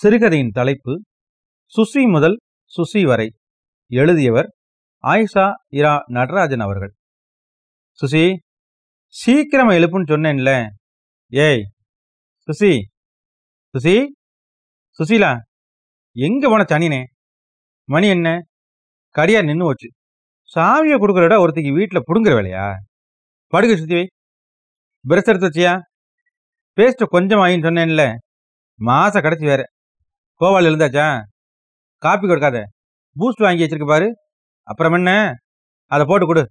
சிறுகதையின் தலைப்பு சுசி முதல் சுசி வரை எழுதியவர் ஆயிஷா இரா நடராஜன் அவர்கள். சுசி சீக்கிரமா எழுப்புன்னு சொன்னேன்ல. ஏய் சுசி சுசி சுசீலா எங்க போன சனினே? மணி என்ன? கடியார் நின்று வச்சு சாவியை கொடுக்குறட ஒருத்திக்கு வீட்டில் பிடுங்குற வேலையா? படுக்க சுத்தி வை. எடுத்து வச்சியா? பேஸ்ட் கொஞ்சம் ஆயின்னு சொன்னேன்ல. மாச கடைசி வேற. கோவால் எழுந்தாச்சா? காப்பி கொடுக்காத. பூஸ்ட் வாங்கி வச்சிருக்க பாரு. அப்புறம் என்ன? அதை போட்டு கொடு.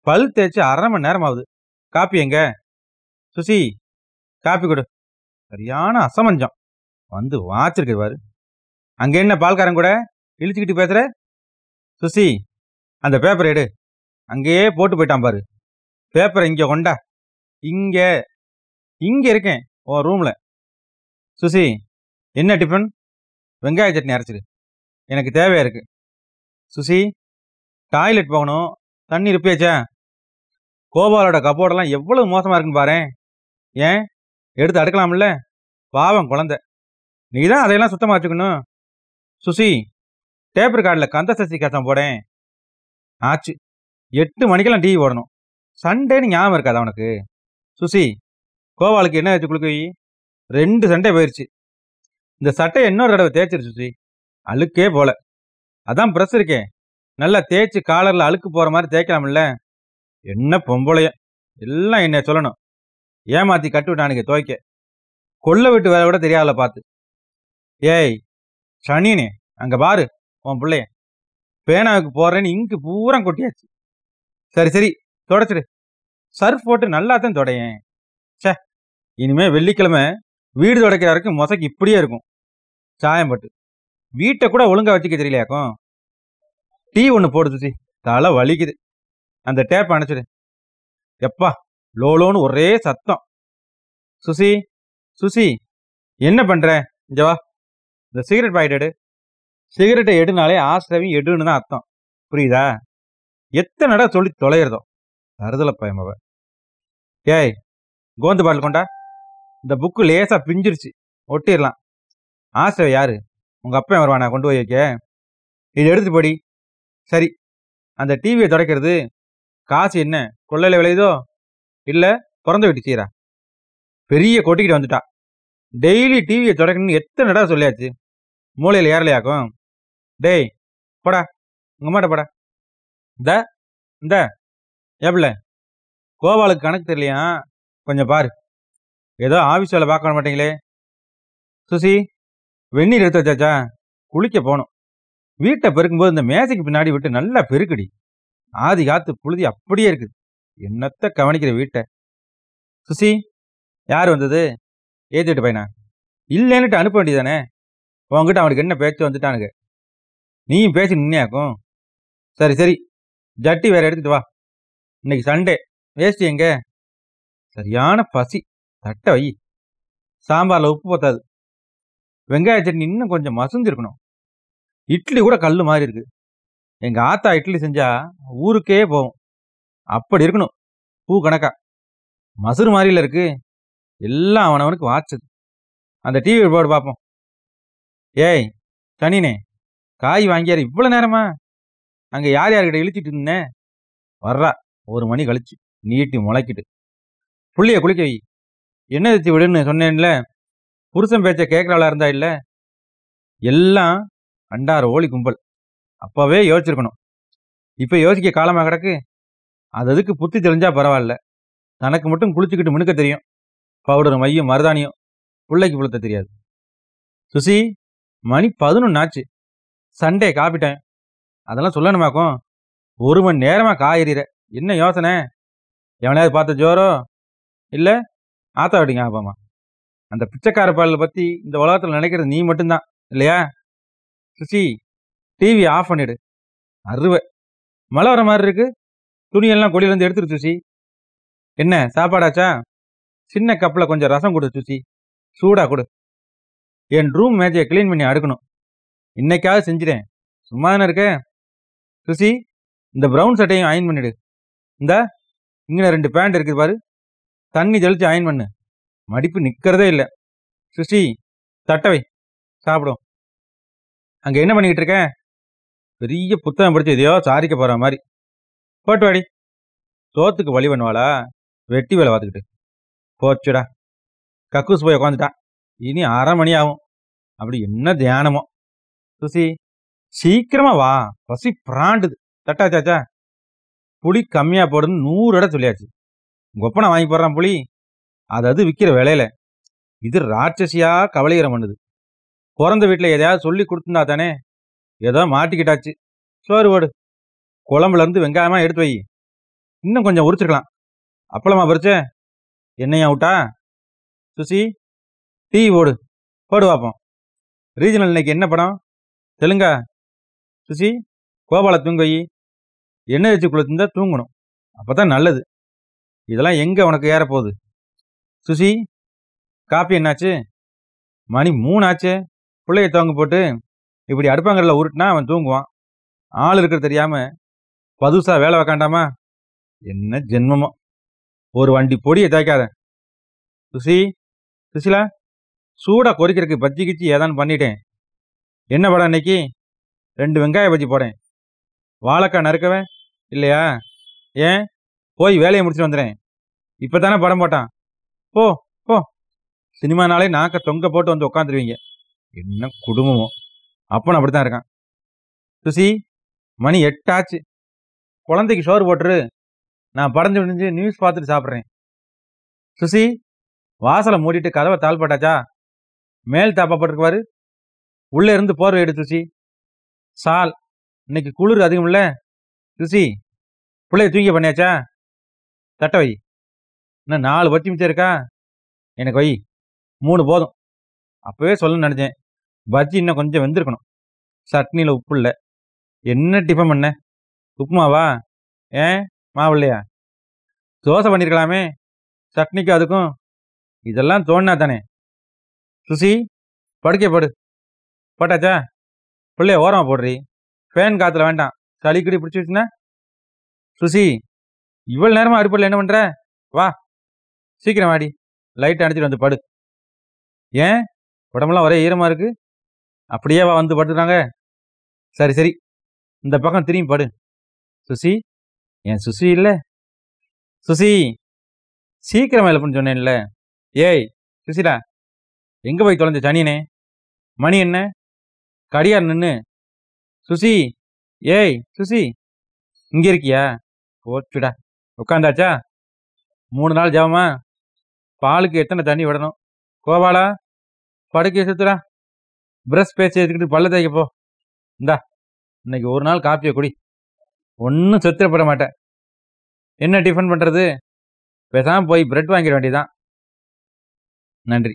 பல் தேய்ச்சி அரை மணி நேரம் ஆகுது. காப்பி எங்க? சுசி காப்பி கொடு. சரியான அசமஞ்சம். வந்து வாச்சிருக்கு பாரு. அங்க என்ன பால்காரன் கூட? இழிச்சுக்கிட்டு பேசுற? சுசி அந்த பேப்பர் எடு. அங்கேயே போட்டு போயிட்டான் பாரு. பேப்பரை இங்க கொண்டா. இங்க. இங்க இருக்கேன் ஓ ரூம்ல சுசி என்ன டிஃபன் வெங்காய சட்னி அரைச்சிடு. எனக்கு தேவையாக இருக்கு. சுசி டாய்லெட் போகணும். தண்ணி இருப்பியாச்சா கோபாலோட கப்போர்டெல்லாம் எவ்வளவு மோசமாக இருக்குன்னு பாரு. ஏன்? எடுத்து அடுக்கலாம்ல? பாவம் குழந்தை. நீ தான் அதையெல்லாம் சுத்தமாக வச்சுக்கணும். சுசி டேப்பர் கார்டில் கந்த சசி கசம் போடேன். ஆச்சு. எட்டு மணிக்கெல்லாம் டிவி ஓடணும். சண்டேன்னு ஞாபகம் இருக்காது அவனுக்கு சுசி கோபாலுக்கு என்ன வச்சு குளுக்க ரெண்டு சண்டே போயிடுச்சு இந்த சட்டை இன்னொரு தடவை தேய்ச்சிருச்சு சுசி. அழுக்கே போல. அதான் ப்ரெஸ் இருக்கே. நல்லா தேய்ச்சி காலரில் அழுக்கு போகிற மாதிரி தேய்க்கலாம்ல. என்ன பொம்பளைய. எல்லாம் என்ன சொல்லணும். ஏமாத்தி கட்டு விட்டானுங்க துவைக்க. கொல்ல விட்டு வேலை கூட தெரியாதுல பார்த்து. ஏய் சனினே அங்கே பாரு உன் பிள்ளைய. பேனாவுக்கு போடுறேன்னு இங்கு பூரா கொட்டியாச்சு. சரி சரி தொடச்சிடு. சர்ஃப் போட்டு நல்லா தான் தொடையேன். சே இனிமேல் வெள்ளிக்கிழமை வீடு துடைக்கிற வரைக்கும் மொசைக்கு இப்படியே இருக்கும். சாயம் பட்டு வீட்டை கூட ஒழுங்கா வச்சுக்க தெரியலையாக்கும்? டீ ஒன்று போடு தலை வலிக்குது. அந்த டேப் அணைச்சிடு. எப்பா லோலோன்னு ஒரே சத்தம். சுசி சுசி என்ன பண்ணுற இங்கே வா. இந்த சிகரெட் பாக்கெட் எடு. சிகரெட்டை எடுனாலே ஆசிரவி எடுன்னு தான் அர்த்தம். புரியுதா? எத்தனை இடம் சொல்லி தொலைகிறதோ தருதலை பயமவ ஏய் கோந்து பாட்டில் கொண்டா. இந்த புக்கு லேசாக பிஞ்சிருச்சு. ஒட்டிடலாம். ஆசை யாரு? உங்க அப்பன் வருவானா? கொண்டு போய் வைக்க? இது எடுத்துட்டு போடி. சரி. அந்த டிவியை துடைக்கிறது. காசு என்ன? கொள்ளையில விளையுதோ? இல்லை பிறந்த வீட்டு சீரா பெரிய கொட்டிக்கிட்டு வந்துட்டா. டெய்லி டிவியை துடைக்கணும்னு எத்தனை தடவை சொல்லியாச்சு? மூளையில் ஏறலையாக்கும்? டேய் போடா. உங்க மாட்ட போடா. இந்த இந்த. ஏப்பில்ல கோபாலுக்கு கணக்கு தெரியலையா? கொஞ்சம் பாரு. ஏதோ ஆஃபீஸ் வேலை பார்க்க மாட்டீங்களே. சுசி வெந்நீர் எடுத்து வச்சாச்சா? குளிக்க போகணும் வீட்டை பெருக்கும்போது இந்த மேசைக்கு பின்னாடி விட்டு நல்லா பெருக்குடி. ஆதி காத்து புழுதி அப்படியே இருக்குது. என்னத்த கவனிக்கிற வீட்டை? சுசி யார் வந்தது? ஏத்திட்டு பையனா? இல்லைன்னுட்டு அனுப்ப வேண்டியதானே உன்கிட்ட அவனுக்கு என்ன பேச்சு வந்துட்டானுங்க? நீயும் பேசி நின்னையாக்கும் சரி சரி. ஜட்டி வேற எடுத்துட்டு வா. இன்னைக்கு சண்டே. வேஸ்ட் எங்க? சரியான பசி. தட்டை வை. சாம்பாரில் உப்பு பத்தாது. வெங்காய சட்னி இன்னும் கொஞ்சம் மசிஞ்சிருக்கணும் இட்லி கூட கல் மாதிரி இருக்கு. எங்கள் ஆத்தா இட்லி செஞ்சால் ஊருக்கே போகும். அப்படி இருக்கணும். பூ கணக்கா. மசுறு மாதிரியில் இருக்கு. எல்லாம் அவனவனுக்கு வாட்சது அந்த டிவி போர்டு பார்ப்போம். ஏய் தனினே காய் வாங்கியார் இவ்வளோ நேரமா? அங்கே யார் யார்கிட்ட இழுச்சிட்டு இருந்தேன் வர்றா. ஒரு மணி கழிச்சு. நீட்டி முளைக்கிட்டு. புள்ளிய குளிக்க வை. என்ன தச்சு விடுன்னு சொன்னேன்ல? புருஷன் பேச்ச கேட்கறாளா இருந்தா இல்லை? எல்லாம் அண்டார் ஓலி கும்பல். அப்பவே யோசிச்சிருக்கணும். இப்போ யோசிக்க காலமாக கிடக்கு? அது அதுக்கு புத்தி தெரிஞ்சா பரவாயில்ல. தனக்கு மட்டும் குளிச்சுக்கிட்டு மினுக்க தெரியும். பவுடர் மையம் மருதானியம் பிள்ளைக்கு புளுத்த தெரியாது. சுசி மணி பதினொன்று ஆச்சு சண்டே காப்பி டைம் அதெல்லாம் சொல்லணுமாக்கும்? ஒரு மணி நேரமாக காய்கறிற என்ன யோசனை? எவனையாவது பார்த்த ஜோரோ? இல்லை ஆத்தா விட்டீங்க ஆபாமா அந்த பிச்சைக்கார பாடலை பற்றி இந்த உலகத்தில் நினைக்கிறது நீ மட்டும்தான் இல்லையா? சுசி டிவி ஆஃப் பண்ணிடு. அருவை மழை வர மாதிரி இருக்கு. துணியெல்லாம் கொடியிலேருந்து எடுத்துரு சுசி. என்ன சாப்பாடாச்சா? சின்ன கப்பில் கொஞ்சம் ரசம் கொடு சுசி. சூடாக கொடு. என் ரூம் மேஜையை க்ளீன் பண்ணி அடுக்கணும். இன்னைக்காவது செஞ்சிடேன் சும்மா தானே இருக்க? சுசி இந்த ப்ரௌன் சட்டையும் அயன் பண்ணிடு. இந்த இங்கே ரெண்டு பேண்ட் இருக்குது பாரு. தண்ணி தெளித்து அயன் பண்ணு. மடிப்பு நிற்கிறதே இல்லை. சுசி தட்டவை சாப்பிடும். அங்கே என்ன பண்ணிக்கிட்டு இருக்க? பெரிய புத்தகம் படித்து எதையோ சாரிக்க போகிற மாதிரி. போட்டு வாடி. சோத்துக்கு வழி பண்ணுவாளா? வெட்டி வேலை பார்த்துக்கிட்டு. போச்சுடா. கக்கூஸ் போய் உட்காந்துட்டா இனி அரை மணி ஆகும். அப்படி என்ன தியானமோ. சுசி சீக்கிரமா வா. பசி பிராண்டுது. தட்டா சாச்சா. புளி கம்மியாக போடுன்னு நூறு இடம் சொல்லியாச்சு. கொப்பனை வாங்கி போடுறான் புளி. அது அது விற்கிற விலையில. இது ராட்சசியா கவலைகிறம் பண்ணுது பிறந்த வீட்டில் எதையாவது சொல்லி கொடுத்துருந்தா தானே ஏதோ மாட்டிக்கிட்டாச்சு. சோறு ஓடு குழம்புலேருந்து வெங்காயமாக எடுத்து வை. இன்னும் கொஞ்சம் உரிச்சிருக்கலாம். அப்பளமா பறிச்ச. என்னையா விட்டா சுசி டீ ஓடு போடு பார்ப்போம் ரீஜனல் இன்னைக்கு என்ன படம்? தெலுங்கா? சுசி கோபால தூங்க வை. எண்ணெய் வச்சு குளிச்சிருந்தா தூங்கணும். அப்போ தான் நல்லது. இதெல்லாம் எங்கே உனக்கு ஏறப்போகுது? சுசி காப்பி என்னாச்சு? மணி மூணு ஆச்சு பிள்ளைய தூங்க போட்டு இப்படி அடுப்பாங்கல்ல உருட்டினா அவன் தூங்குவான். ஆள் இருக்கிறது தெரியாமல் பதுசா வேலை வைக்காண்டாமா? என்ன ஜென்மமோ. ஒரு வண்டி பொடியை தேய்க்காத. சுசி சுசிலா சூடாக கொறிக்கிறதுக்கு பஜ்ஜி கிச்சி ஏதான் பண்ணிட்டேன். என்ன படம் இன்னைக்கு? ரெண்டு வெங்காய பஜ்ஜி போடேன். வாழைக்காய் நறுக்கவே? இல்லையா? ஏன்? போய் வேலையை முடிச்சுட்டு வந்துடுறேன் இப்பதானே படம் போட்டான். போ போ. சினிமானாலே நாக்க தொங்க போட்டு வந்து உட்காந்துருவீங்க என்ன குடும்பமோ. அப்பன் அப்படி தான் இருக்கான். சுசி மணி எட்டாச்சு. குழந்தைக்கு ஷோர் போட்டுரு. நான் படஞ்சு விடிஞ்சு நியூஸ் பார்த்துட்டு சாப்பிட்றேன். சுசி வாசலை மூடிட்டு கதவை தாழ்பட்டாச்சா மேல் தாப்பாப்பட்டிருக்குவாரு உள்ளே இருந்து போர்வை எடு சுசி. சால் இன்னைக்கு குளிர் அதிகம் இல்லை. சுசி பிள்ளைய தூங்கி பண்ணியாச்சா? தட்ட வை இன்னும் நாலு பத்தி மிச்சம் இருக்கா? எனக்கு வை. மூணு போதும். அப்போவே சொல்ல நினச்சேன். பஜ்ஜி இன்னும் கொஞ்சம் வெந்திருக்கணும். சட்னியில் உப்பு இல்லை. என்ன டிஃபன் பண்ண? உப்புமாவா? ஏன் மாவு இல்லையா? தோசை பண்ணியிருக்கலாமே சட்னிக்கு அதுக்கும். இதெல்லாம் தோணுனா தானே. சுசி படுக்கே படு. போட்டாச்சா? பிள்ளைய ஓரமாக போடுறி. ஃபேன் காற்றுல வேண்டாம். சளிக்கடி பிடிச்சி வச்சுனா சுசி இவ்வளோ நேரமாக அடுப்பில் என்ன பண்ணுற வா. சீக்கிரம் வாடி. லைட் அணைச்சிட்டு வந்து படு. ஏன்? உடம்புலாம் ஒரே ஈரமாக இருக்கு. அப்படியே வா வந்து படுத்துட்டாங்க. சரி சரி. இந்த பக்கம் திரும்பி படு. சுசி? ஏன் சுசி இல்லை? சுசி! சீக்கிரம் எழுப்புன்னு சொன்னேன்ல. ஏய் சுசிடா. எங்கே போய் தொலைஞ்ச சனியனே? மணி என்ன? கடியார் நின்று சுசி! ஏய் சுசி! இங்கே இருக்கியா? போச்சுடா. உட்காந்தாச்சா மூணு நாள் ஜாவமா பாலுக்கு எத்தனை தண்ணி விடணும்? கோபாலா படுக்கை சுத்துறா ப்ரஷ் பேச்சு எடுத்துக்கிட்டு பல்ல தேய்க்க போ. இந்தா இன்னைக்கு ஒரு நாள் காப்பியை குடி. ஒன்றும் சொத்திரப்பட மாட்டேன். என்ன டிஃபன் பண்ணுறது பேசாமல் போய் பிரெட் வாங்கிட வேண்டியதான் நன்றி.